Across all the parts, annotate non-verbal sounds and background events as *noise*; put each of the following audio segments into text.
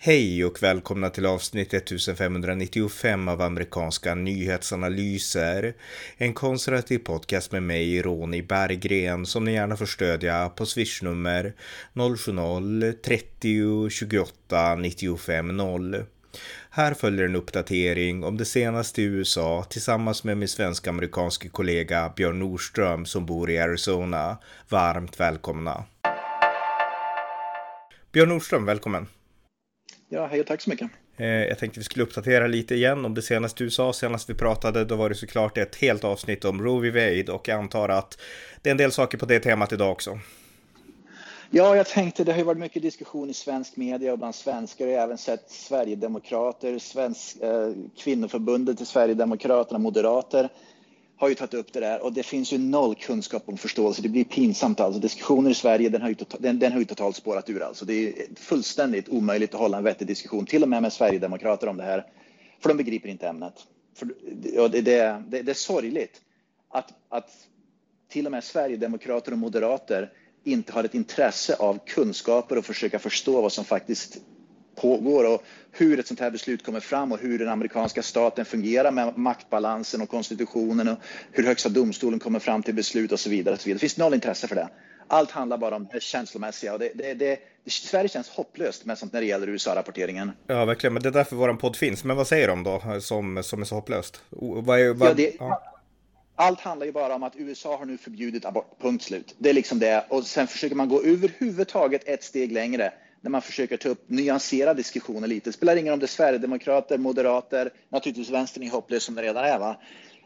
Hej och välkomna till avsnitt 1595 av amerikanska nyhetsanalyser. En konservativ podcast med mig, Ronny Berggren, som ni gärna får stödja på swishnummer 070-30 28 95 0. Här följer en uppdatering om det senaste i USA tillsammans med min svensk-amerikanske kollega Björn Nordström som bor i Arizona. Varmt välkomna! Björn Nordström, välkommen! Ja, hej och tack så mycket. Eh, jag tänkte vi skulle uppdatera lite igen om det senaste du sa. Senast vi pratade, då var det såklart ett helt avsnitt om Roe v. Wade och jag antar att det är en del saker på det temat idag också. Ja, jag tänkte det har ju varit mycket diskussion i svensk media och bland svenskar. Jag har även sett Sverigedemokrater, svensk, eh, kvinnoförbundet till Sverigedemokraterna, moderater har ju tagit upp det där och det finns ju noll kunskap om förståelse. Det blir pinsamt alltså. Diskussioner i Sverige, den har ju, totalt, den, den har ju totalt spårat ur alltså. Det är fullständigt omöjligt att hålla en vettig diskussion, till och med med Sverigedemokrater om det här. För de begriper inte ämnet. För, det, det, det, det är sorgligt att, att till och med Sverigedemokrater och moderater inte har ett intresse av kunskaper och försöka förstå vad som faktiskt pågår och hur ett sånt här beslut kommer fram och hur den amerikanska staten fungerar med maktbalansen och konstitutionen och hur högsta domstolen kommer fram till beslut och så vidare. Och så vidare. Det finns noll intresse för det. Allt handlar bara om det känslomässiga och det, det, det, Sverige känns hopplöst med sånt när det gäller USA-rapporteringen. Ja, verkligen, men det är därför vår podd finns. Men vad säger de då som, som är så hopplöst? Vad är, vad, ja, det, ja. Allt handlar ju bara om att USA har nu förbjudit abort, punkt slut. Det är liksom det. Och sen försöker man gå överhuvudtaget ett steg längre när man försöker ta upp nyanserade diskussioner lite. Det spelar ingen roll om det är Sverigedemokrater, Moderater, naturligtvis vänstern är hopplös som det redan är. Va?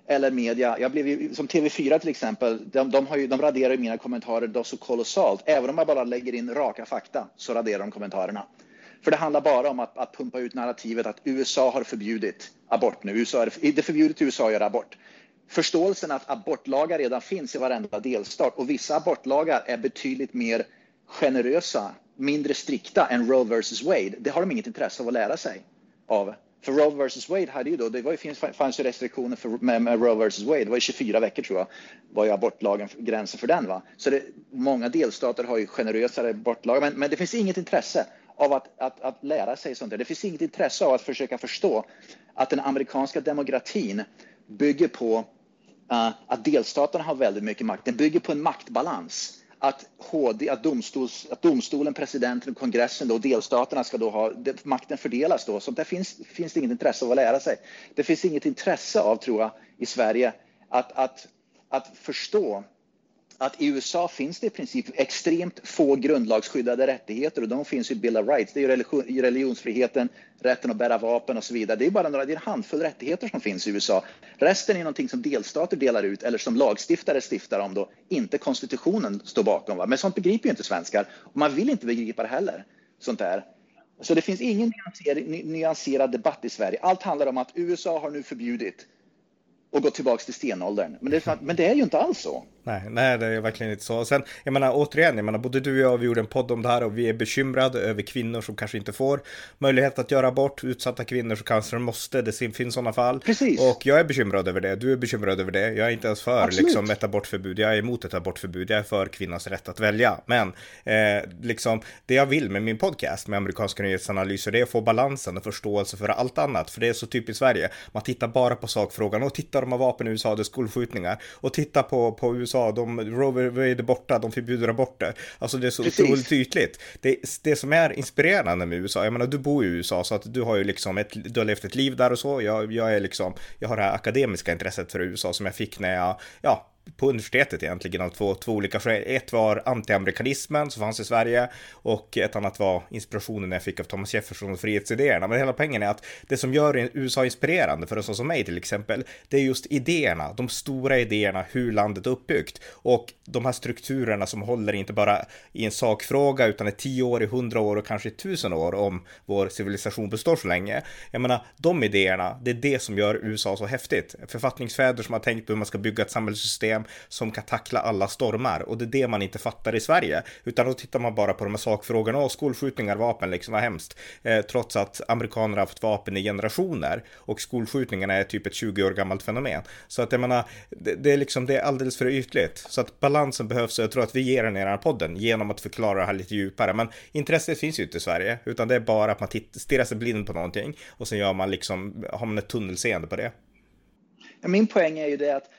Eller media. Jag blev ju, som TV4 till exempel, de, de, har ju, de raderar ju mina kommentarer då så kolossalt. Även om jag bara lägger in raka fakta så raderar de kommentarerna. För det handlar bara om att, att pumpa ut narrativet att USA har förbjudit abort nu. USA är, det är förbjudet i USA att göra abort. Förståelsen att abortlagar redan finns i varenda delstat och vissa abortlagar är betydligt mer generösa mindre strikta än Roe vs Wade, det har de inget intresse av att lära sig av. För Roe vs Wade hade ju då, det var ju, fanns ju restriktioner för, med, med Roe vs Wade, det var ju 24 veckor tror jag, var ju abortlagen, gränsen för den. Va? Så det, många delstater har ju generösare abortlagar, men, men det finns inget intresse av att, att, att lära sig sånt där. Det finns inget intresse av att försöka förstå att den amerikanska demokratin bygger på uh, att delstaterna har väldigt mycket makt. Den bygger på en maktbalans att, HD, att, domstols, att domstolen, presidenten, kongressen och delstaterna ska då ha makten fördelas då. Så där finns, finns det inget intresse av att lära sig. Det finns inget intresse av, tror jag, i Sverige att, att, att förstå att i USA finns det i princip extremt få grundlagsskyddade rättigheter och de finns i Bill of Rights. Det är religion, religionsfriheten, rätten att bära vapen och så vidare. Det är bara några, det är en handfull rättigheter som finns i USA. Resten är någonting som delstater delar ut eller som lagstiftare stiftar om då inte konstitutionen står bakom. Va? Men sånt begriper ju inte svenskar och man vill inte begripa det heller. Sånt där. Så det finns ingen nyanserad debatt i Sverige. Allt handlar om att USA har nu förbjudit och gå tillbaka till stenåldern. Men det, men det är ju inte alls så. Nej, nej, det är verkligen inte så. Sen, jag menar återigen, jag menar både du och jag, vi gjorde en podd om det här och vi är bekymrade över kvinnor som kanske inte får möjlighet att göra abort, utsatta kvinnor som kanske måste, det finns sådana fall. Precis. Och jag är bekymrad över det, du är bekymrad över det. Jag är inte ens för liksom ett abortförbud, jag är emot ett abortförbud, jag är för kvinnans rätt att välja. Men eh, liksom, det jag vill med min podcast med amerikanska nyhetsanalyser, det är att få balansen och förståelse för allt annat. För det är så typiskt Sverige, man tittar bara på sakfrågan och tittar de har vapen i USA, det är skolskjutningar. Och titta på, på USA, de, Roe Wade borta, de förbjuder aborter. Alltså det är så Precis. otroligt ytligt. Det, det som är inspirerande med USA, jag menar du bor i USA så att du har ju liksom ett, du har levt ett liv där och så. Jag, jag är liksom, jag har det här akademiska intresset för USA som jag fick när jag, ja, på universitetet egentligen av två, två olika skäl. Ett var antiamerikanismen som fanns i Sverige och ett annat var inspirationen jag fick av Thomas Jefferson och frihetsidéerna. Men hela poängen är att det som gör USA inspirerande för en sån som mig till exempel, det är just idéerna, de stora idéerna, hur landet är uppbyggt och de här strukturerna som håller inte bara i en sakfråga utan i tio år, i hundra år och kanske i tusen år om vår civilisation består så länge. Jag menar, de idéerna, det är det som gör USA så häftigt. Författningsfäder som har tänkt på hur man ska bygga ett samhällssystem system som kan tackla alla stormar och det är det man inte fattar i Sverige, utan då tittar man bara på de här sakfrågorna och skolskjutningar, vapen, liksom vad hemskt, eh, trots att amerikaner har haft vapen i generationer och skolskjutningarna är typ ett 20 år gammalt fenomen. Så att jag menar, det, det är liksom, det är alldeles för ytligt. Så att balansen behövs och jag tror att vi ger den i den här podden genom att förklara det här lite djupare. Men intresset finns ju inte i Sverige, utan det är bara att man stirrar sig blind på någonting och sen gör man liksom, har man ett tunnelseende på det. Min poäng är ju det att, att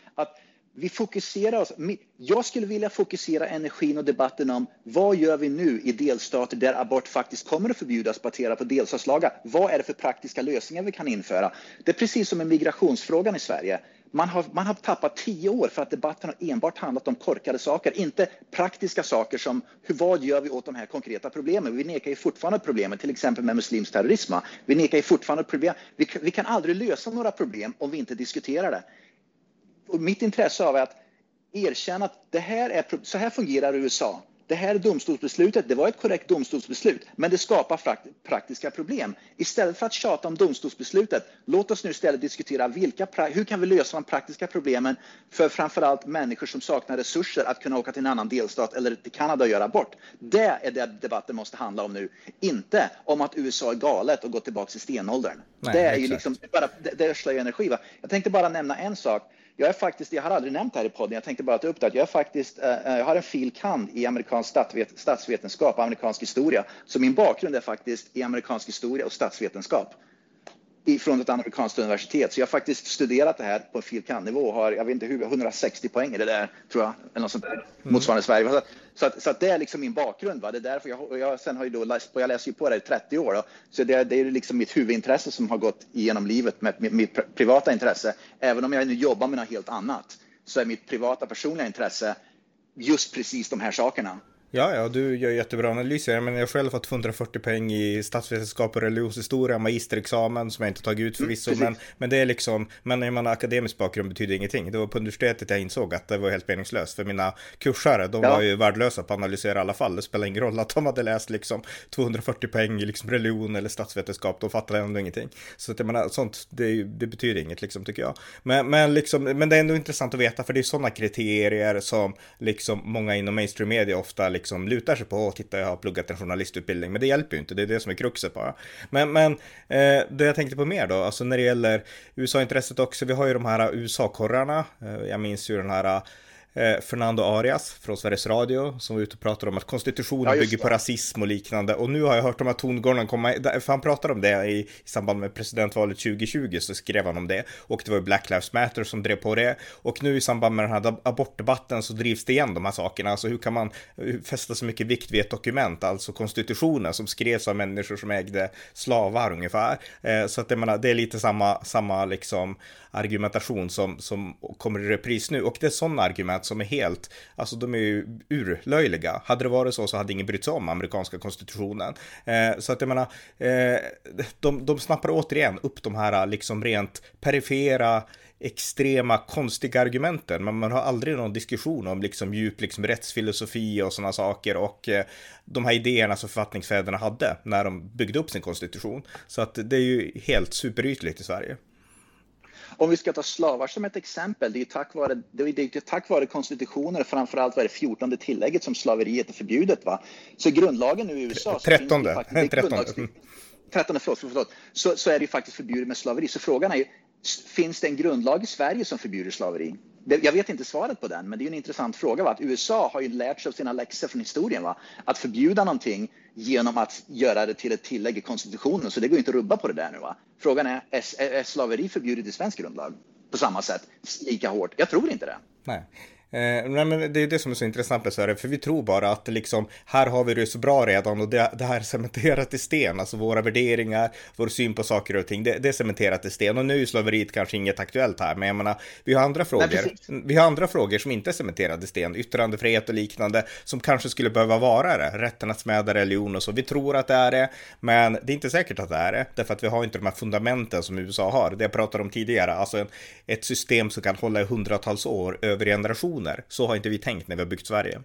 vi fokuserar oss. Jag skulle vilja fokusera energin och debatten om vad gör vi nu i delstater där abort faktiskt kommer att förbjudas baserat på delstatslagar. Vad är det för praktiska lösningar vi kan införa? Det är precis som med migrationsfrågan i Sverige. Man har, man har tappat tio år för att debatten har enbart handlat om korkade saker, inte praktiska saker som hur, vad gör vi åt de här konkreta problemen? Vi nekar ju fortfarande problemen, till exempel med muslimsk terrorism. Vi nekar ju fortfarande problem. Vi, vi kan aldrig lösa några problem om vi inte diskuterar det och mitt intresse av att erkänna att det här är, så här fungerar USA. Det här domstolsbeslutet, det var ett korrekt domstolsbeslut, men det skapar praktiska problem. Istället för att tjata om domstolsbeslutet, låt oss nu istället diskutera vilka, hur kan vi lösa de praktiska problemen för framförallt människor som saknar resurser att kunna åka till en annan delstat eller till Kanada och göra abort. Det är det debatten måste handla om nu, inte om att USA är galet och går tillbaka till stenåldern. Nej, det är ju liksom, bara, det, det ödslar energi. Va? Jag tänkte bara nämna en sak. Jag är faktiskt, jag har aldrig nämnt det här i podden, jag tänkte bara ta upp det, att jag, är faktiskt, eh, eh, jag har en fil. kand i amerikansk statsvetenskap och amerikansk historia. Så min bakgrund är faktiskt i amerikansk historia och statsvetenskap från ett amerikanskt universitet. Så jag har faktiskt studerat det här på fil. kand-nivå och har, jag vet inte hur, 160 poäng i det där, tror jag, eller något sånt där, mm. motsvarande Sverige. Så, så, att, så att det är liksom min bakgrund. Va? Det är därför jag, jag sen har ju då läst på, jag läser ju på det i 30 år. Då. Så det, det är liksom mitt huvudintresse som har gått igenom livet med, med mitt privata intresse. Även om jag nu jobbar med något helt annat så är mitt privata personliga intresse just precis de här sakerna. Ja, ja, du gör jättebra analyser. Men jag har själv fått 140 poäng i statsvetenskap och religionshistoria, magisterexamen som jag inte tagit ut förvisso. Mm, men, men det är liksom, men jag menar akademisk bakgrund betyder ingenting. Det var på universitetet jag insåg att det var helt meningslöst. För mina kursare, de ja. var ju värdelösa på att analysera i alla fall. Det spelar ingen roll att de hade läst liksom 240 poäng i liksom religion eller statsvetenskap. De fattade ändå ingenting. Så att jag menar, sånt, det, det betyder inget liksom tycker jag. Men, men, liksom, men det är ändå intressant att veta, för det är sådana kriterier som liksom många inom mainstream media ofta liksom liksom lutar sig på och titta jag har pluggat en journalistutbildning. Men det hjälper ju inte, det är det som är kruxet bara. Men, men eh, det jag tänkte på mer då, alltså när det gäller USA-intresset också, vi har ju de här USA-korrarna. Eh, jag minns ju den här eh, Fernando Arias från Sveriges Radio som var ute och pratade om att konstitutionen ja, bygger på rasism och liknande. Och nu har jag hört de här tongångarna komma, för han pratade om det i, i samband med presidentvalet 2020 så skrev han om det. Och det var ju Black Lives Matter som drev på det. Och nu i samband med den här abortdebatten så drivs det igen de här sakerna. Alltså hur kan man fästa så mycket vikt vid ett dokument, alltså konstitutionen som skrevs av människor som ägde slavar ungefär. Eh, så att det, menar, det är lite samma, samma liksom argumentation som, som kommer i repris nu. Och det är sådana argument som är helt, alltså de är ju urlöjliga. Hade det varit så så hade ingen brytt sig om amerikanska konstitutionen. Eh, så att jag menar, eh, de, de snappar återigen upp de här liksom rent perifera extrema konstiga argumenten, men man har aldrig någon diskussion om liksom djup liksom rättsfilosofi och sådana saker och eh, de här idéerna som författningsfäderna hade när de byggde upp sin konstitution. Så att det är ju helt superytligt i Sverige. Om vi ska ta slavar som ett exempel, det är tack vare, det är tack vare konstitutioner, framförallt var det 14 tillägget som slaveriet är förbjudet. Va? Så grundlagen nu i USA... 13. 13. 13 förlåt, förlåt, så, så är det ju faktiskt förbjudet med slaveri. Så frågan är ju, finns det en grundlag i Sverige som förbjuder slaveri? Jag vet inte svaret på den, men det är en intressant fråga. Va? Att USA har ju lärt sig av sina läxor från historien. Va? Att förbjuda någonting genom att göra det till ett tillägg i konstitutionen. Så det går inte att rubba på det där nu. Va? Frågan är, är, är slaveri förbjudet i svensk grundlag? På samma sätt, lika hårt? Jag tror inte det. Nej. Eh, nej, men det är det som är så intressant med Sverige, för vi tror bara att liksom, här har vi det så bra redan och det, det här är cementerat i sten, alltså våra värderingar, vår syn på saker och ting, det, det är cementerat i sten. Och nu är slaveriet kanske inget aktuellt här, men jag menar, vi har andra frågor, nej, vi har andra frågor som inte är cementerade i sten, yttrandefrihet och liknande, som kanske skulle behöva vara det, rätten att smäda religion och så, vi tror att det är det, men det är inte säkert att det är det, därför att vi har inte de här fundamenten som USA har, det jag pratade om tidigare, alltså en, ett system som kan hålla i hundratals år över generationer personer. Så har inte vi tänkt när vi har byggt Sverige.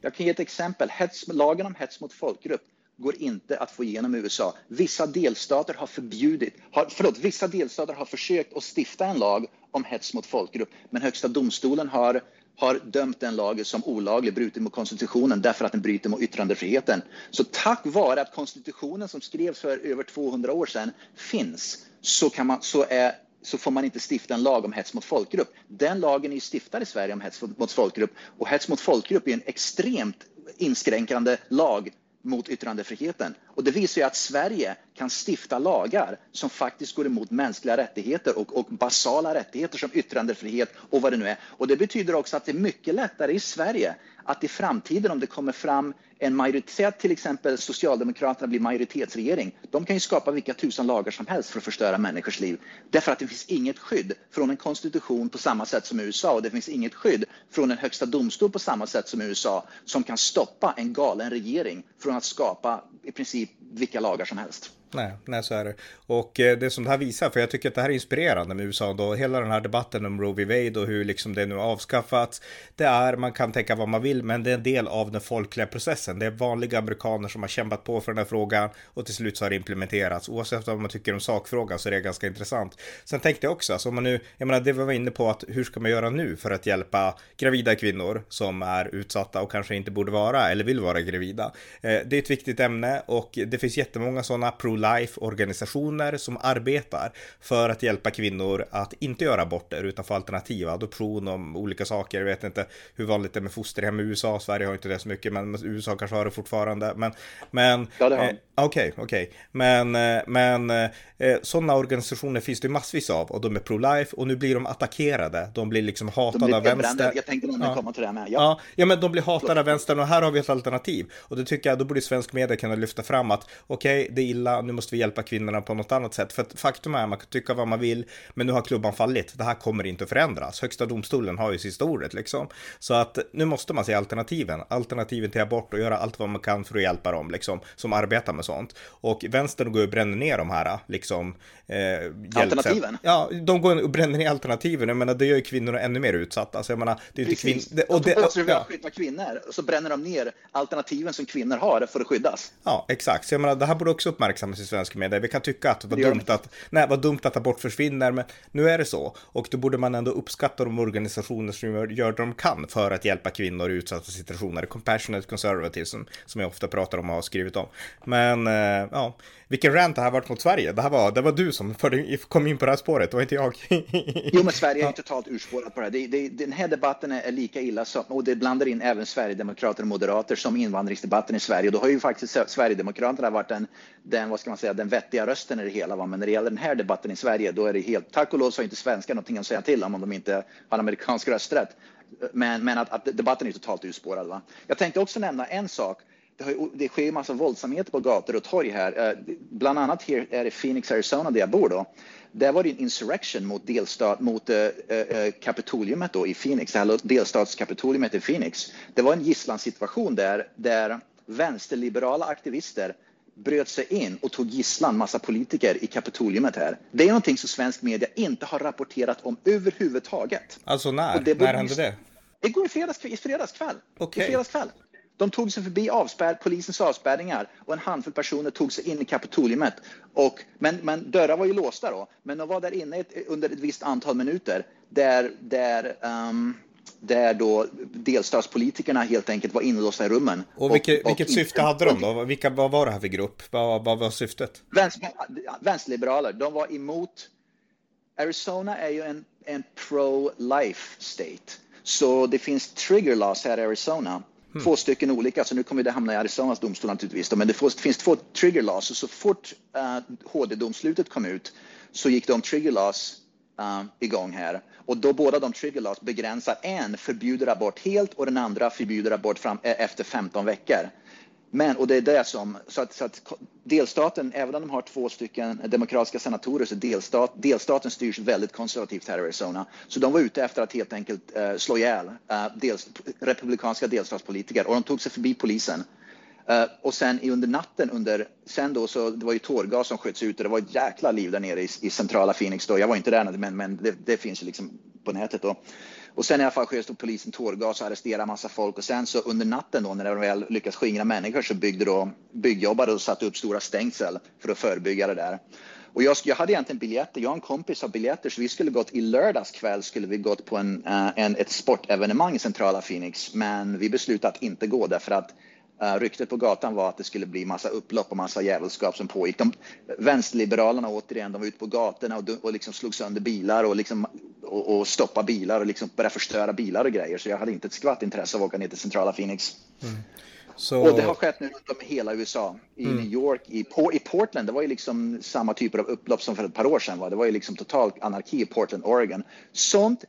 Jag kan ge ett exempel. Hets, lagen om hets mot folkgrupp går inte att få igenom i USA. Vissa delstater har förbjudit, har, förlåt, vissa delstater har försökt att stifta en lag om hets mot folkgrupp. Men Högsta domstolen har har dömt den lagen som olaglig, brutit mot konstitutionen därför att den bryter mot yttrandefriheten. Så tack vare att konstitutionen som skrevs för över 200 år sedan finns så, kan man, så, är, så får man inte stifta en lag om hets mot folkgrupp. Den lagen är ju stiftad i Sverige om hets mot folkgrupp och hets mot folkgrupp är en extremt inskränkande lag mot yttrandefriheten. Och det visar ju att Sverige kan stifta lagar som faktiskt går emot mänskliga rättigheter och, och, basala rättigheter som yttrandefrihet och vad det nu är. Och det betyder också att det är mycket lättare i Sverige att i framtiden om det kommer fram en majoritet, till exempel Socialdemokraterna blir majoritetsregering, de kan ju skapa vilka tusen lagar som helst för att förstöra människors liv. Därför att det finns inget skydd från en konstitution på samma sätt som i USA och det finns inget skydd från en högsta domstol på samma sätt som i USA som kan stoppa en galen regering från att skapa i princip vilka lagar som helst. Nej, nej, så är det. Och eh, det som det här visar, för jag tycker att det här är inspirerande med USA då, hela den här debatten om Roe v. Wade och hur liksom det nu avskaffats. Det är, man kan tänka vad man vill, men det är en del av den folkliga processen. Det är vanliga amerikaner som har kämpat på för den här frågan och till slut så har det implementerats. Oavsett vad man tycker om sakfrågan så är det ganska intressant. Sen tänkte jag också, alltså om man nu, jag menar det vi var inne på att hur ska man göra nu för att hjälpa gravida kvinnor som är utsatta och kanske inte borde vara eller vill vara gravida. Eh, det är ett viktigt ämne och det finns jättemånga sådana pro pro-life-organisationer som arbetar för att hjälpa kvinnor att inte göra aborter utan få alternativ, adoption och olika saker. Jag vet inte hur vanligt det är med fosterhem i USA, Sverige har inte det så mycket, men USA kanske har det fortfarande. Men, men ja, det har Okej, okay, okej, okay. men, eh, men eh, sådana organisationer finns det massvis av och de är pro-life och nu blir de attackerade. De blir liksom hatade blir av vänster. Jag tänkte ja. komma till det med. Ja. ja. Ja, men de blir hatade av vänstern och här har vi ett alternativ. Och det tycker jag, då borde svensk media kunna lyfta fram att okej, okay, det är illa, nu måste vi hjälpa kvinnorna på något annat sätt. För att faktum är, man kan tycka vad man vill, men nu har klubban fallit. Det här kommer inte att förändras. Högsta domstolen har ju sista ordet liksom. Så att nu måste man se alternativen, alternativen till abort och göra allt vad man kan för att hjälpa dem liksom, som arbetar med sånt. Och vänstern går och bränner ner de här liksom. Eh, alternativen? Ja, de går och bränner ner alternativen. Jag menar, det gör ju kvinnorna ännu mer utsatta. Så jag menar, det är inte kvinnor. Och det, och, ja. skydda kvinnor, så bränner de ner alternativen som kvinnor har för att skyddas. Ja, exakt. Så jag menar, det här borde också uppmärksammas i svensk media. Vi kan tycka att det var, det dumt att, nej, vad dumt att abort försvinner, men nu är det så. Och då borde man ändå uppskatta de organisationer som gör, gör det de kan för att hjälpa kvinnor i utsatta situationer. Compassionate conservatism, som jag ofta pratar om och har skrivit om. Men, eh, ja, vilken rant det här varit mot Sverige. Det här var, det var du som förde, kom in på det här spåret, det var inte jag. *laughs* jo, men Sverige är ja. totalt urspårat på det här. Det, det, den här debatten är lika illa som, och det blandar in även Sverigedemokrater och moderater som invandringsdebatten i Sverige. Då har ju faktiskt Sverigedemokraterna varit den, den, vad ska man säga, den vettiga rösten i det hela. Va? Men när det gäller den här debatten i Sverige, då är det helt, tack och lov så har inte svenskar någonting att säga till om, om de inte har amerikansk rösträtt. Men, men att, att debatten är totalt urspårad. Va? Jag tänkte också nämna en sak det, har, det sker en massa våldsamheter på gator och torg här. Eh, bland annat här är det Phoenix, Arizona, där jag bor. Då. Där var det en insurrection mot, delstat, mot äh, Kapitoliumet då i Phoenix, delstatskapitoliumet i Phoenix. Det var en gisslansituation där, där vänsterliberala aktivister bröt sig in och tog gisslan massa politiker i Kapitoliumet här. Det är någonting som svensk media inte har rapporterat om överhuvudtaget. Alltså när? när hände det? Igår i fredags, i fredags kväll. Okay. I fredags kväll. De tog sig förbi avspärr, polisens avspärrningar och en handfull personer tog sig in i Kapitoliumet. Och, men, men dörrar var ju låsta då, men de var där inne ett, under ett visst antal minuter där, där um, där då delstatspolitikerna helt enkelt var inlåsta i rummen. Och vilket, och, vilket syfte hade de då? Vilka, vad var det här för grupp? Vad, vad var syftet? Vänster, vänsterliberaler. De var emot... Arizona är ju en, en pro-life state. Så det finns trigger laws här i Arizona Mm. Två stycken olika, så nu kommer det hamna i Arizonas domstol naturligtvis. Men det finns två trigger laws och så fort eh, uh, HD-domslutet kom ut så gick de trigger laws uh, igång här. Och då båda de trigger laws begränsar en förbjuder abort helt och den andra förbjuder abort fram, eh, efter 15 veckor. Men, och det är det som, så att, så att delstaten, även om de har två stycken demokratiska senatorer, så delstat, delstaten styrs väldigt konservativt här i Arizona. Så de var ute efter att helt enkelt uh, slå ihjäl uh, dels, republikanska delstatspolitiker och de tog sig förbi polisen. Uh, och sen under natten, under, sen då så det var ju tårgas som sköts ut och det var ett jäkla liv där nere i, i centrala Phoenix då. Jag var inte där men, men det, det finns ju liksom på nätet då. Och sen i alla fall sköt polisen tårgas och arresterade massa folk och sen så under natten då när de väl lyckats skingra människor så byggde då byggjobbare och satte upp stora stängsel för att förebygga det där. Och jag, jag hade egentligen biljetter, jag och en kompis har biljetter så vi skulle gått i lördags kväll skulle vi gått på en, eh, en, ett sportevenemang i centrala Phoenix men vi beslutade att inte gå därför att uh, ryktet på gatan var att det skulle bli massa upplopp och massa jävelskap som pågick. De, vänsterliberalerna återigen, de var ute på gatorna och, och liksom slog sönder bilar och, liksom, och, och stoppa bilar och liksom började förstöra bilar och grejer så jag hade inte ett skvatt intresse av att åka ner till centrala Phoenix. Mm. Så... Och det har skett nu runt om i hela USA. I mm. New York, i, i Portland, det var ju liksom samma typer av upplopp som för ett par år sedan. Va? Det var ju liksom total anarki i Portland, Oregon. Sånt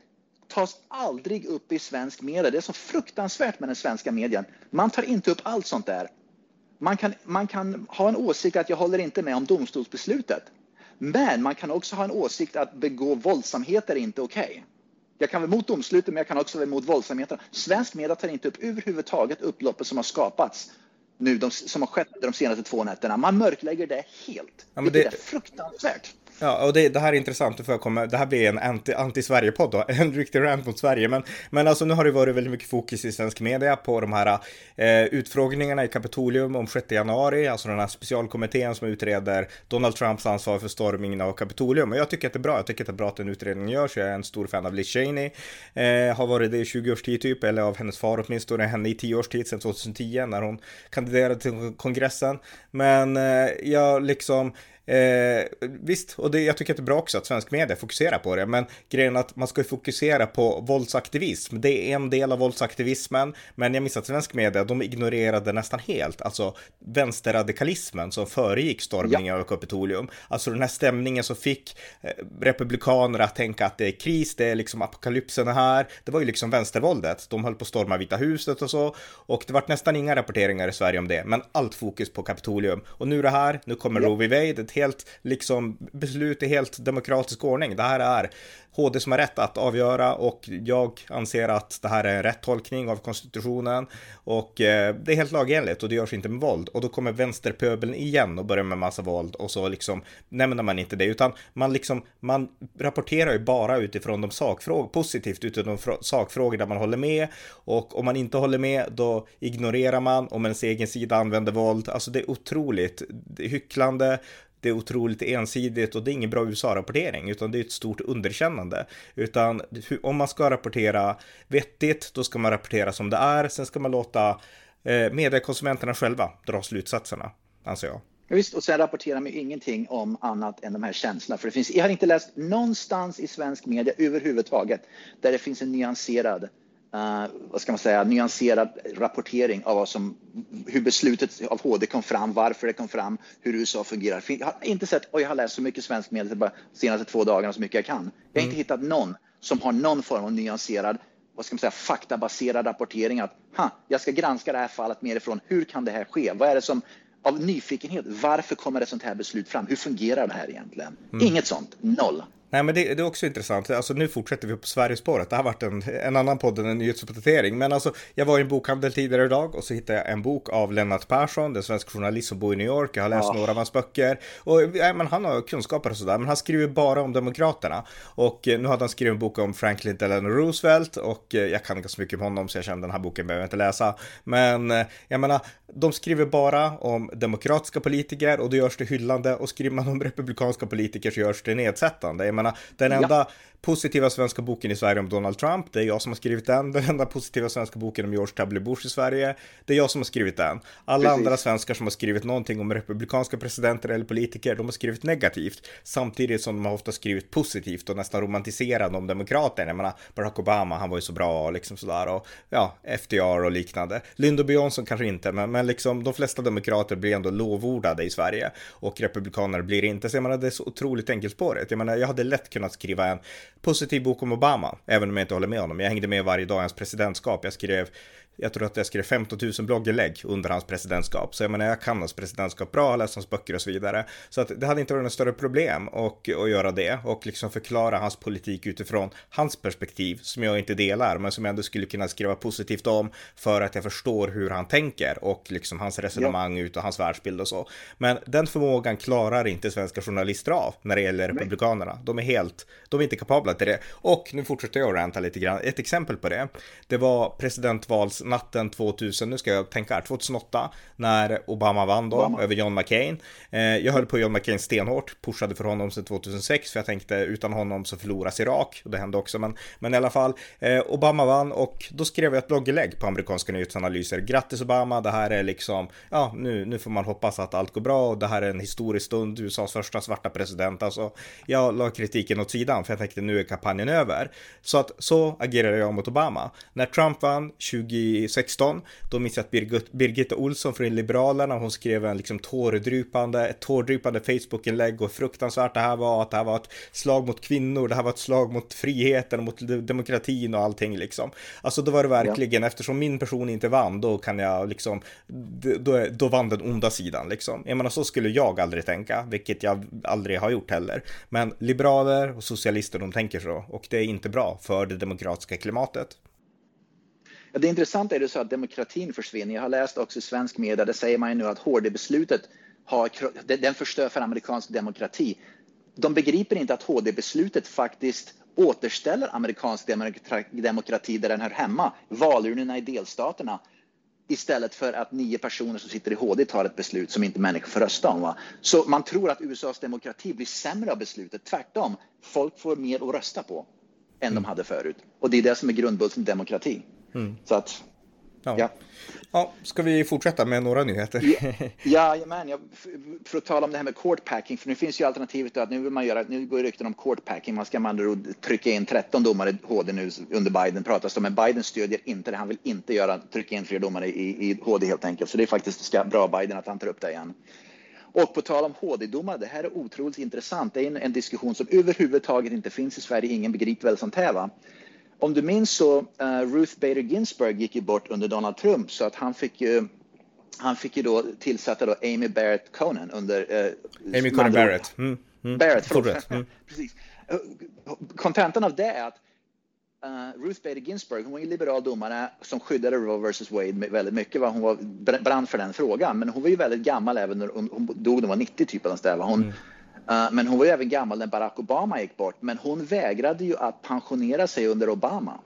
tas aldrig upp i svensk media. Det är så fruktansvärt med den svenska medien. Man tar inte upp allt sånt där. Man kan, man kan ha en åsikt att jag håller inte med om domstolsbeslutet. Men man kan också ha en åsikt att begå våldsamheter är inte okej. Okay. Jag kan vara emot domslutet, men jag kan också vara emot våldsamheter. Svensk media tar inte upp överhuvudtaget upploppet som har skapats nu, de, som har skett de senaste två nätterna. Man mörklägger det helt, ja, vilket det... är fruktansvärt. Ja, och det, det, här är intressant, för komma, det här blir en anti-Sverige-podd anti då, *laughs* en riktig rant mot Sverige. Men, men alltså nu har det varit väldigt mycket fokus i svensk media på de här eh, utfrågningarna i Kapitolium om 6 januari, alltså den här specialkommittén som utreder Donald Trumps ansvar för stormningen av Kapitolium. Och jag tycker att det är bra, jag tycker att det är bra att den utredningen görs. Jag är en stor fan av Liz Cheney, eh, har varit det i 20 års tid typ, eller av hennes far åtminstone, henne i 10 års tid sedan 2010 när hon kandiderade till kongressen. Men eh, jag liksom Eh, visst, och det, jag tycker att det är bra också att svensk media fokuserar på det, men grejen är att man ska fokusera på våldsaktivism. Det är en del av våldsaktivismen, men jag missar att svensk media, de ignorerade nästan helt, alltså vänsterradikalismen som föregick stormningen ja. av Kapitolium. Alltså den här stämningen som fick eh, republikaner att tänka att det är kris, det är liksom apokalypsen här. Det var ju liksom vänstervåldet. De höll på att storma Vita huset och så, och det var nästan inga rapporteringar i Sverige om det, men allt fokus på Kapitolium. Och nu det här, nu kommer ja. Roe v. Wade, helt liksom beslut i helt demokratisk ordning. Det här är HD som har rätt att avgöra och jag anser att det här är en rätt tolkning av konstitutionen. Och eh, det är helt lagenligt och det görs inte med våld. Och då kommer vänsterpöbeln igen och börjar med massa våld och så liksom nämner man inte det. Utan man liksom man rapporterar ju bara utifrån de sakfrågor positivt utifrån de sakfrågor där man håller med. Och om man inte håller med då ignorerar man. Om ens egen sida använder våld. Alltså det är otroligt det är hycklande det är otroligt ensidigt och det är ingen bra USA-rapportering utan det är ett stort underkännande. Utan om man ska rapportera vettigt, då ska man rapportera som det är. Sen ska man låta eh, mediekonsumenterna själva dra slutsatserna, anser jag. Ja, visst, och sen rapporterar man ingenting om annat än de här känslorna. För det finns, jag har inte läst någonstans i svensk media överhuvudtaget där det finns en nyanserad uh, vad ska man säga, nyanserad rapportering av vad som, hur beslutet av HD kom fram, varför det kom fram, hur USA fungerar. Jag har inte sett, och jag har läst så mycket svensk media de senaste två dagarna så mycket jag kan. Jag har mm. inte hittat någon som har någon form av nyanserad vad ska man säga, faktabaserad rapportering att ha, jag ska granska det här fallet mer ifrån hur kan det här ske? Vad är det som av nyfikenhet, varför kommer ett sånt här beslut fram? Hur fungerar det här egentligen? Mm. Inget sånt, noll. Nej, men det, det, är också intressant. Alltså nu fortsätter vi på Sverigespåret. Det har varit en, en annan podd än en nyhetsuppdatering. Men alltså, jag var i en bokhandel tidigare idag och så hittade jag en bok av Lennart Persson, den svensk journalist som bor i New York. Jag har läst ja. några av hans böcker. Och ja, men han har kunskaper och sådär, men han skriver bara om Demokraterna. Och eh, nu hade han skrivit en bok om Franklin Delano Roosevelt och eh, jag kan ganska mycket om honom så jag känner den här boken behöver jag inte läsa. Men eh, jag menar, de skriver bara om demokratiska politiker och då görs det hyllande och skriver man om republikanska politiker så görs det nedsättande. Menar, den enda ja positiva svenska boken i Sverige om Donald Trump, det är jag som har skrivit den. Den enda positiva svenska boken om George W. Bush i Sverige, det är jag som har skrivit den. Alla Precis. andra svenskar som har skrivit någonting om republikanska presidenter eller politiker, de har skrivit negativt, samtidigt som de har ofta skrivit positivt och nästan romantiserat om demokraterna. Jag menar, Barack Obama, han var ju så bra och liksom sådär och ja, FDR och liknande. Lyndon. Johnson kanske inte, men, men liksom de flesta demokrater blir ändå lovordade i Sverige och republikaner blir inte. Så jag menar, det är så otroligt enkelspårigt. Jag menar, jag hade lätt kunnat skriva en positiv bok om Obama, även om jag inte håller med honom. Jag hängde med varje dag i hans presidentskap. Jag skrev jag tror att jag skrev 15 000 blogginlägg under hans presidentskap. Så jag menar, jag kan hans presidentskap bra, har läst hans böcker och så vidare. Så att det hade inte varit något större problem och, att göra det och liksom förklara hans politik utifrån hans perspektiv som jag inte delar, men som jag ändå skulle kunna skriva positivt om för att jag förstår hur han tänker och liksom hans resonemang ja. ut och hans världsbild och så. Men den förmågan klarar inte svenska journalister av när det gäller republikanerna. De är helt, de är inte kapabla till det. Och nu fortsätter jag att ranta lite grann. Ett exempel på det, det var presidentvals natten 2000, nu ska jag tänka här, 2008 när Obama vann då Obama. över John McCain. Eh, jag höll på John McCain stenhårt, pushade för honom sedan 2006 för jag tänkte utan honom så förloras Irak och det hände också men, men i alla fall eh, Obama vann och då skrev jag ett blogginlägg på amerikanska nyhetsanalyser. Grattis Obama, det här är liksom, ja nu, nu får man hoppas att allt går bra och det här är en historisk stund, USAs första svarta president. Alltså jag la kritiken åt sidan för jag tänkte nu är kampanjen över. Så att så agerade jag mot Obama. När Trump vann 2016, då minns jag att Birgit, Birgitta Olsson från Liberalerna, hon skrev en liksom tårdrypande, ett tårdrypande Facebook-inlägg och fruktansvärt det här var, att det här var ett slag mot kvinnor, det här var ett slag mot friheten, mot demokratin och allting liksom. Alltså då var det verkligen, ja. eftersom min person inte vann, då kan jag liksom, då, då vann den onda sidan liksom. Jag menar så skulle jag aldrig tänka, vilket jag aldrig har gjort heller. Men liberaler och socialister, de tänker så och det är inte bra för det demokratiska klimatet. Ja, det intressanta är det så att demokratin försvinner. Jag har läst också i svensk media, där säger man ju nu att HD-beslutet har, den förstör för amerikansk demokrati. De begriper inte att HD-beslutet faktiskt återställer amerikansk demokrati där den hör hemma, valurnorna i delstaterna istället för att nio personer som sitter i HD tar ett beslut som inte människor får rösta om. Va? Så man tror att USAs demokrati blir sämre av beslutet. Tvärtom, folk får mer att rösta på än mm. de hade förut. Och det är det som är grundbulten demokrati. Mm. Så att, ja. ja. Ja, ska vi fortsätta med några nyheter? ja, *laughs* jajamän, jag, för att tala om det här med court packing, för nu finns ju alternativet att nu vill man göra, nu går rykten om court packing, man ska man trycka in 13 domare i HD nu under Biden pratas det men Biden stödjer inte det, han vill inte göra, trycka in fler domare i, i HD helt enkelt, så det är faktiskt bra Biden att han tar upp det igen. Och på tal om HD-domar, det här är otroligt intressant. Det är en, en, diskussion som överhuvudtaget inte finns i Sverige. Ingen begriper väl sånt här. Va? Om du minns så uh, Ruth Bader Ginsburg gick ju bort under Donald Trump så att han fick ju han fick ju då tillsätta då Amy Barrett Conan under... Uh, Amy Conan Barrett. Mm, mm. Barrett, förlåt. Mm. *laughs* Precis. Kontentan av det är att uh, Ruth Bader Ginsburg, hon var en liberal domare som skyddade Roe vs Wade väldigt mycket. Va? Hon var brann för den frågan, men hon var ju väldigt gammal även när hon, hon dog när hon var 90 typ. Där, hon, mm. Eh, men hon var ju även gammal när Barack Obama gick bort, men hon vägrade ju att pensionera sig under Obama.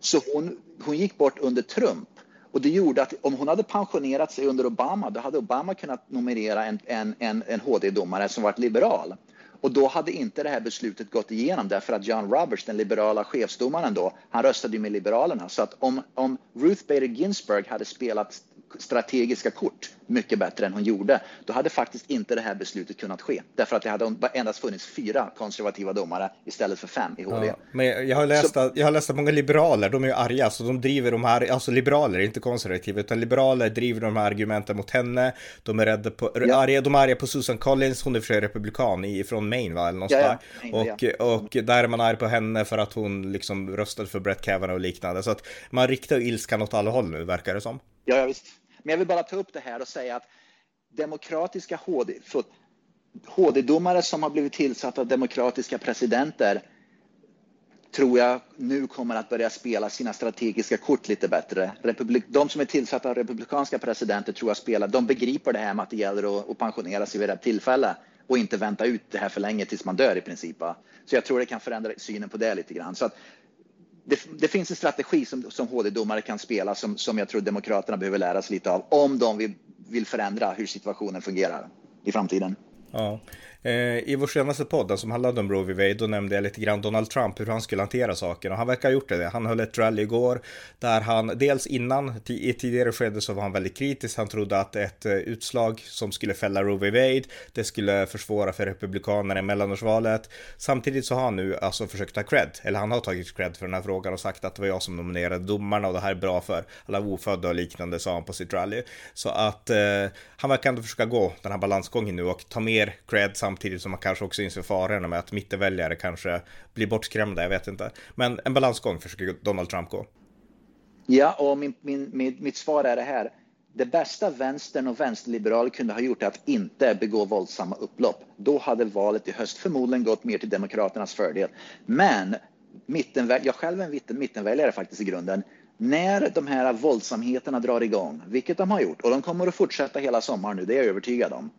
Så hon, hon gick bort under Trump. Och det gjorde att om hon hade pensionerat sig under Obama, då hade Obama kunnat nominera en, en, en, en HD-domare som varit liberal. Och då hade inte det här beslutet gått igenom därför att John Roberts, den liberala chefsdomaren då, han röstade med Liberalerna. Så att om, om Ruth Bader Ginsburg hade spelat strategiska kort mycket bättre än hon gjorde, då hade faktiskt inte det här beslutet kunnat ske. Därför att det hade endast funnits fyra konservativa domare istället för fem i HD. Ja, men jag har, läst så, att, jag har läst att många liberaler, de är ju arga, så de driver de här, alltså liberaler, inte konservativa, utan liberaler driver de här argumenten mot henne. De är rädda på, ja. arga, de är arga på Susan Collins, hon är för republikan i, från Maine, va? Eller ja, ja. och, och där är man arg på henne för att hon liksom röstade för Brett Kavanaugh och liknande. Så att man riktar ilskan åt alla håll nu, verkar det som. Ja, ja visst. Men jag vill bara ta upp det här och säga att demokratiska HD, HD-domare som har blivit tillsatta av demokratiska presidenter tror jag nu kommer att börja spela sina strategiska kort lite bättre. Republik de som är tillsatta av republikanska presidenter tror jag spelar, de begriper det här med att det gäller att, att pensionera sig vid rätt tillfälle och inte vänta ut det här för länge tills man dör i princip. Så jag tror det kan förändra synen på det lite grann. Så att det, det, finns en strategi som, som HD-domare kan spela som, som jag tror Demokraterna behöver lära sig lite av om de vill, vill förändra hur situationen fungerar i framtiden. Ja. Eh, I vår senaste podd, som handlade om Roe v. Wade, då nämnde jag lite grann Donald Trump, hur han skulle hantera saken. Och han verkar ha gjort det. Han höll ett rally igår, där han, dels innan, i ett tidigare skede så var han väldigt kritisk. Han trodde att ett eh, utslag som skulle fälla Roe v. Wade, det skulle försvåra för republikanerna i mellanårsvalet. Samtidigt så har han nu alltså försökt ta cred, eller han har tagit cred för den här frågan och sagt att det var jag som nominerade domarna och det här är bra för alla ofödda och liknande, sa han på sitt rally. Så att eh, han verkar ändå försöka gå den här balansgången nu och ta mer cred samtidigt som man kanske också inser farorna med att mittenväljare kanske blir bortskrämda, jag vet inte. Men en balansgång försöker Donald Trump gå. Ja, och min, min, min, mitt svar är det här. Det bästa vänstern och vänsterliberaler kunde ha gjort är att inte begå våldsamma upplopp. Då hade valet i höst förmodligen gått mer till Demokraternas fördel. Men mittenväljare, jag själv är en mittenväljare faktiskt i grunden. När de här våldsamheterna drar igång, vilket de har gjort, och de kommer att fortsätta hela sommaren nu, det är jag övertygad om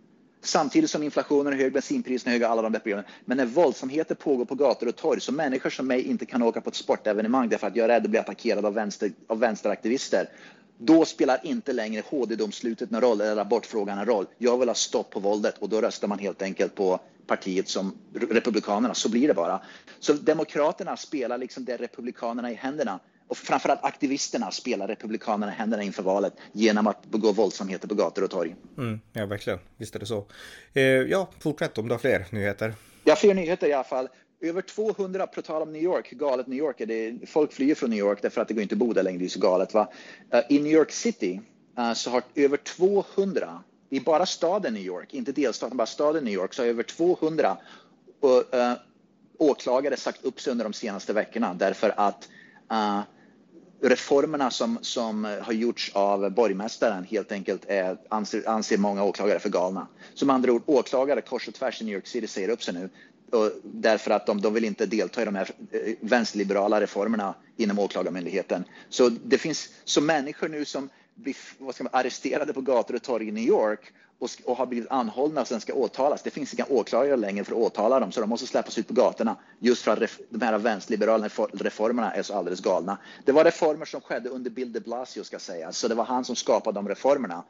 Samtidigt som inflationen är hög, bensinpriserna är höga, alla de där problemen. Men när våldsamheter pågår på gator och torg, så människor som mig inte kan åka på ett sportevenemang därför att jag är rädd att bli attackerad av, vänster, av vänsteraktivister. Då spelar inte längre HD-domslutet någon roll eller abortfrågan en roll. Jag vill ha stopp på våldet och då röstar man helt enkelt på partiet som Republikanerna. Så blir det bara. Så Demokraterna spelar liksom det Republikanerna i händerna och framförallt aktivisterna spelar Republikanerna händerna inför valet genom att begå våldsamheter på gator och torg. Mm, ja, verkligen. Visst är det så. Eh, ja, fortsätt om du har fler nyheter. Ja, fler nyheter i alla fall. Över 200, på tal om New York, galet New York är. Det, folk flyr från New York därför att det går inte att bo där längre, det är så galet. Va? Uh, I New York City uh, så har över 200, i bara staden New York, inte delstaten, bara staden New York, så har över 200 uh, åklagare sagt upp sig under de senaste veckorna därför att reformerna som, som har gjorts av borgmästaren helt enkelt är, anser, anser många åklagare för galna. Som andra ord, åklagare kors och tvärs i New York City säger upp sig nu och därför att de, de vill inte delta i de här eh, vänsterliberala reformerna inom åklagarmyndigheten. Så det finns så människor nu som blir vad ska man, arresterade på gator och torg i New York och, och har blivit anhållna och sen ska åtalas. Det finns inga åklagare längre för att åtala dem så de måste släppas ut på gatorna just för att ref, de här vänsterliberala reformerna är så alldeles galna. Det var reformer som skedde under Bill de Blasio ska sägas, så det var han som skapade de reformerna.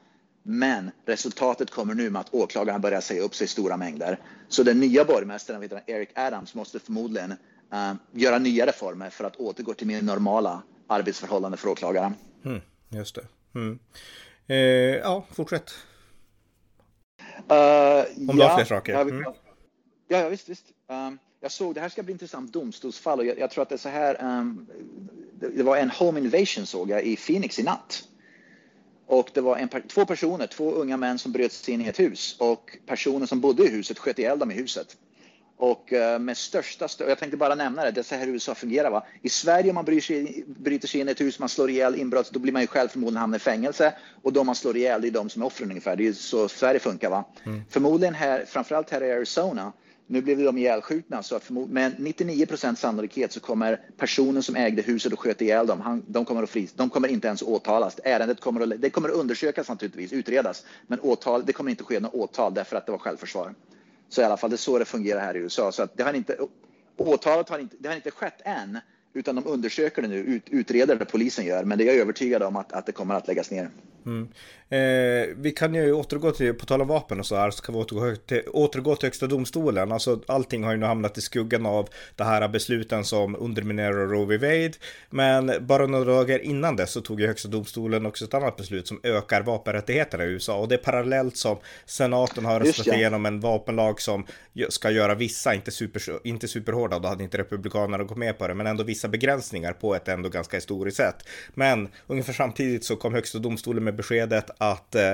Men resultatet kommer nu med att åklagarna börjar säga upp sig i stora mängder. Så den nya borgmästaren, Eric Adams, måste förmodligen uh, göra nya reformer för att återgå till mer normala arbetsförhållanden för åklagaren. Mm, just det. Mm. Eh, ja, fortsätt. Uh, Om du har fler saker. Mm. Ja, ja, visst, visst. Um, jag såg, det här ska bli intressant domstolsfall och jag, jag tror att det är så här. Um, det, det, var en home invasion såg jag i Phoenix i natt. Och det var en, två personer, två unga män som bröt sig in i ett hus och personen som bodde i huset sköt ihjäl dem i huset. Och uh, med största stö jag tänkte bara nämna det, det är så här USA fungerar. Va? I Sverige om man bryr sig, bryter sig in i ett hus, man slår ihjäl inbrott, då blir man ju själv förmodligen hamnar i fängelse. Och de man slår ihjäl, det är de som är offren ungefär. Det är så Sverige funkar. Va? Mm. Förmodligen här, framförallt här i Arizona, nu blev de ihjälskjutna, så att med 99 procents sannolikhet så kommer personen som ägde huset och sköt ihjäl dem, han, de, kommer att fris, de kommer inte ens åtalas. Ärendet kommer att, det kommer att undersökas naturligtvis, utredas, men åtal, det kommer inte ske något åtal därför att det var självförsvar. Så i alla fall, det är så det fungerar här i USA. Så att det har inte, åtalet har inte, det har inte skett än, utan de undersöker det nu, ut, utreder det polisen gör, men det är jag övertygad om att, att det kommer att läggas ner. Mm. Eh, vi kan ju återgå till, på tal om vapen och så här, så kan vi återgå till, återgå till Högsta domstolen. Alltså allting har ju nu hamnat i skuggan av det här besluten som underminerar Roe v. Wade. Men bara några dagar innan det så tog ju Högsta domstolen också ett annat beslut som ökar vapenrättigheterna i USA. Och det är parallellt som senaten har röstat ja. igenom en vapenlag som ska göra vissa, inte, super, inte superhårda, då hade inte republikanerna gått med på det, men ändå vissa begränsningar på ett ändå ganska historiskt sätt. Men ungefär samtidigt så kom Högsta domstolen med beskedet att, eh,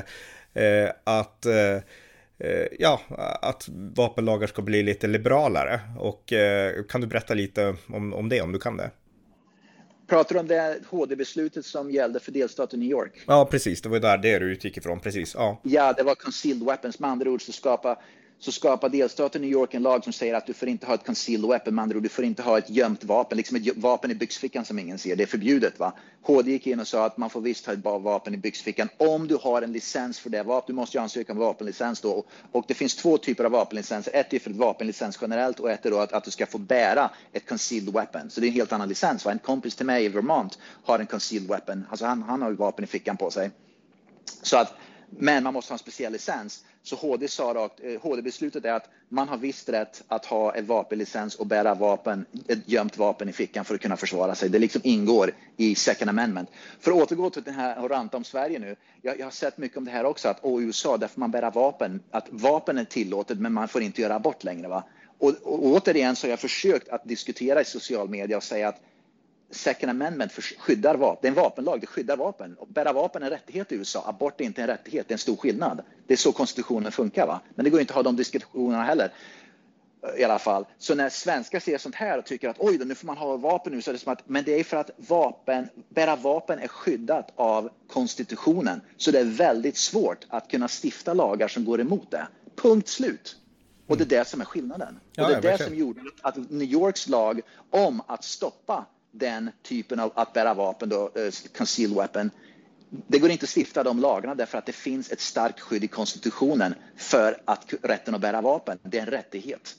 eh att eh, eh, ja, att vapenlagar ska bli lite liberalare. Och eh, kan du berätta lite om, om det, om du kan det? Pratar du om det HD-beslutet som gällde för delstaten New York? Ja, precis. Det var där det du utgick ifrån. Precis. Ja, ja det var concealed weapons. Med andra ord så skapa så skapar delstaten New York en lag som säger att du får inte ha ett concealed weapon, med andra ord, du får inte ha ett gömt vapen, liksom ett vapen i byxfickan som ingen ser. Det är förbjudet. Va? HD gick in och sa att man får visst ha ett vapen i byxfickan om du har en licens för det vapnet. Du måste ju ansöka om vapenlicens då. Och det finns två typer av vapenlicenser. Ett är för ett vapenlicens generellt och ett är då att, att du ska få bära ett concealed weapon. Så det är en helt annan licens. Va? En kompis till mig i Vermont har en concealed weapon. Alltså han, han har ju vapen i fickan på sig. Så att men man måste ha en speciell licens. Så HD sa rakt, eh, HD-beslutet är att man har visst rätt att ha en vapenlicens och bära vapen, ett gömt vapen i fickan för att kunna försvara sig. Det liksom ingår i second amendment. För att återgå till den här och ranta om Sverige nu. Jag, jag har sett mycket om det här också, att och i USA där får man bära vapen, att vapen är tillåtet men man får inte göra abort längre. Va? Och, och återigen så har jag försökt att diskutera i social media och säga att Second Amendment skyddar vapen. Det är en vapenlag, det skyddar vapen. bära vapen är en rättighet i USA. Abort är inte en rättighet, det är en stor skillnad. Det är så konstitutionen funkar. Va? Men det går inte att ha de diskussionerna heller. I alla fall. Så när svenskar ser sånt här och tycker att oj, då, nu får man ha vapen nu, så är det som att, men det är för att vapen, bära vapen är skyddat av konstitutionen. Så det är väldigt svårt att kunna stifta lagar som går emot det. Punkt slut. Och det är det som är skillnaden. Ja, och det är det som gjorde att New Yorks lag om att stoppa den typen av att bära vapen, då, eh, conceal weapon, det går inte att stifta de lagarna därför att det finns ett starkt skydd i konstitutionen för att rätten att bära vapen. Det är en rättighet,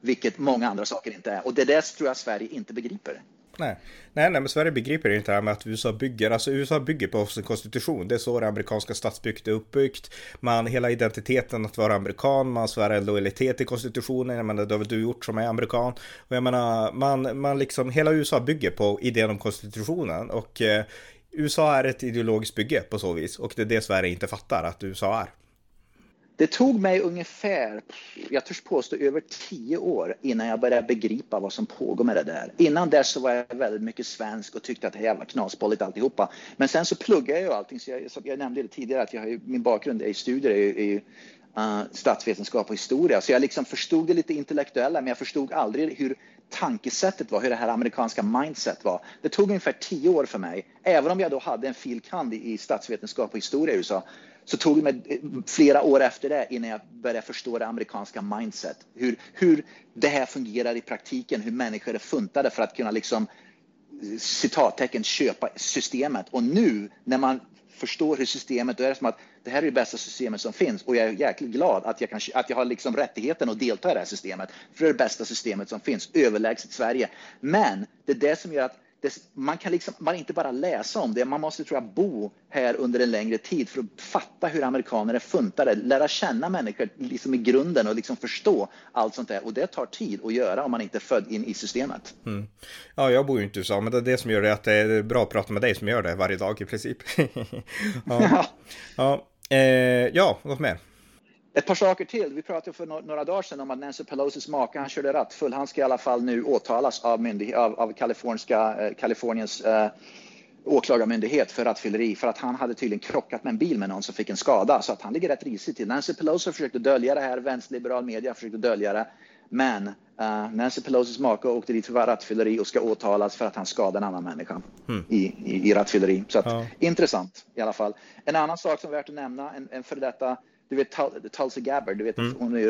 vilket många andra saker inte är. Och det där tror jag Sverige inte begriper. Nej. nej, nej, men Sverige begriper inte det här med att USA bygger, alltså USA bygger på sin konstitution. Det är så det amerikanska statsbygget är uppbyggt. Man, hela identiteten att vara amerikan, man svär en lojalitet i konstitutionen. Jag menar, det har väl du gjort som är amerikan. Och jag menar, man, man liksom, hela USA bygger på idén om konstitutionen. Och eh, USA är ett ideologiskt bygge på så vis. Och det är det Sverige inte fattar att USA är. Det tog mig ungefär, jag törs påstå över tio år innan jag började begripa vad som pågår med det där. Innan dess så var jag väldigt mycket svensk och tyckte att det är jävla knasbolligt alltihopa. Men sen så pluggade jag ju allting, så jag, jag nämnde det tidigare att jag har ju, min bakgrund är i studier, är ju, är ju uh, statsvetenskap och historia. Så jag liksom förstod det lite intellektuella, men jag förstod aldrig hur tankesättet var, hur det här amerikanska mindset var. Det tog ungefär tio år för mig, även om jag då hade en filkand i statsvetenskap och historia i USA, så tog det mig eh, flera år efter det innan jag började förstå det amerikanska mindset. Hur, hur det här fungerar i praktiken, hur människor är funtade för att kunna liksom eh, citattecken köpa systemet. Och nu när man förstår hur systemet, då är det som att det här är det bästa systemet som finns och jag är jäkligt glad att jag, kan, att jag har liksom rättigheten att delta i det här systemet. För det är det bästa systemet som finns, överlägset Sverige. Men det är det som gör att det, man kan liksom, man inte bara läsa om det, man måste tror jag bo här under en längre tid för att fatta hur amerikaner är funtade, lära känna människor liksom i grunden och liksom förstå allt sånt där. Och det tar tid att göra om man inte är född in i systemet. Mm. Ja, jag bor ju inte i USA, men det är det som gör det att det är bra att prata med dig som gör det varje dag i princip. *laughs* *laughs* ja, ja. Eh, ja, något mer? Ett par saker till. Vi pratade för några dagar sedan om att Nancy Pelosis make, han körde rattfull. Han ska i alla fall nu åtalas av, myndighet, av, av eh, Kaliforniens eh, åklagarmyndighet för rattfylleri för att han hade tydligen krockat med en bil med någon som fick en skada. Så att han ligger rätt risigt till. Nancy Pelosi försökte dölja det här, vänsterliberal media försökte dölja det. Men uh, Nancy Pelosis make åkte dit för rattfylleri och ska åtalas för att han skadade en annan människa mm. i, i, i rattfylleri. Så att, ja. intressant i alla fall. En annan sak som är värt att nämna, en, en för detta du vet Tulsi Gabbard, du vet, mm. hon, är,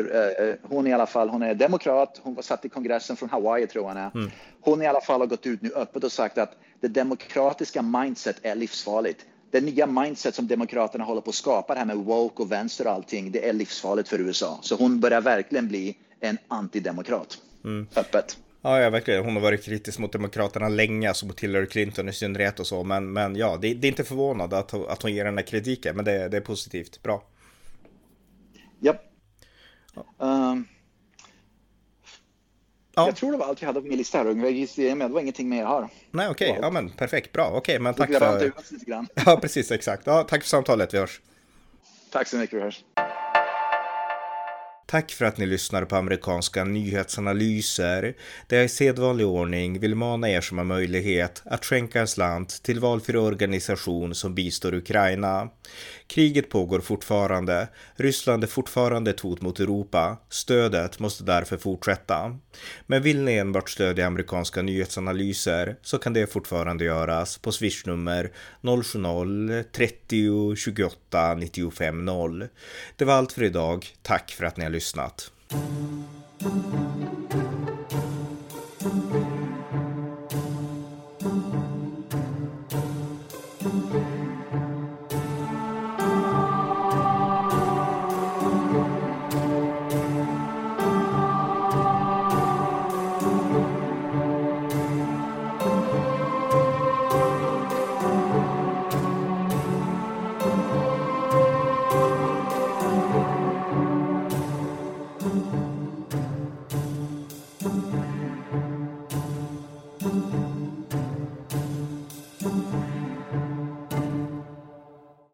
uh, hon i alla fall, hon är demokrat, hon var satt i kongressen från Hawaii tror jag är. Mm. Hon i alla fall har gått ut nu öppet och sagt att det demokratiska mindset är livsfarligt. Det nya mindset som demokraterna håller på att skapa, det här med woke och vänster och allting, det är livsfarligt för USA. Så hon börjar verkligen bli en antidemokrat. Mm. Öppet. Ja, ja, verkligen. Hon har varit kritisk mot Demokraterna länge, alltså mot Hillary Clinton i synnerhet och så. Men, men ja, det, det är inte förvånande att, att hon ger den här kritiken, men det, det är positivt. Bra. Japp. Um, ja. Jag tror det var allt jag hade på min lista här. Det var ingenting mer jag har. Nej, okej. Okay. Ja, men perfekt. Bra. Okej, okay, men tack för... Ja, precis. Exakt. Ja, tack för samtalet. Vi hörs. Tack så mycket. Vi hörs. Tack för att ni lyssnar på amerikanska nyhetsanalyser där jag i sedvanlig ordning vill mana er som har möjlighet att skänka en slant till valfri organisation som bistår Ukraina. Kriget pågår fortfarande, Ryssland är fortfarande ett hot mot Europa, stödet måste därför fortsätta. Men vill ni enbart stödja amerikanska nyhetsanalyser så kan det fortfarande göras på swishnummer 070-30 28 95 0. Det var allt för idag, tack för att ni har lyssnat. lyssnat.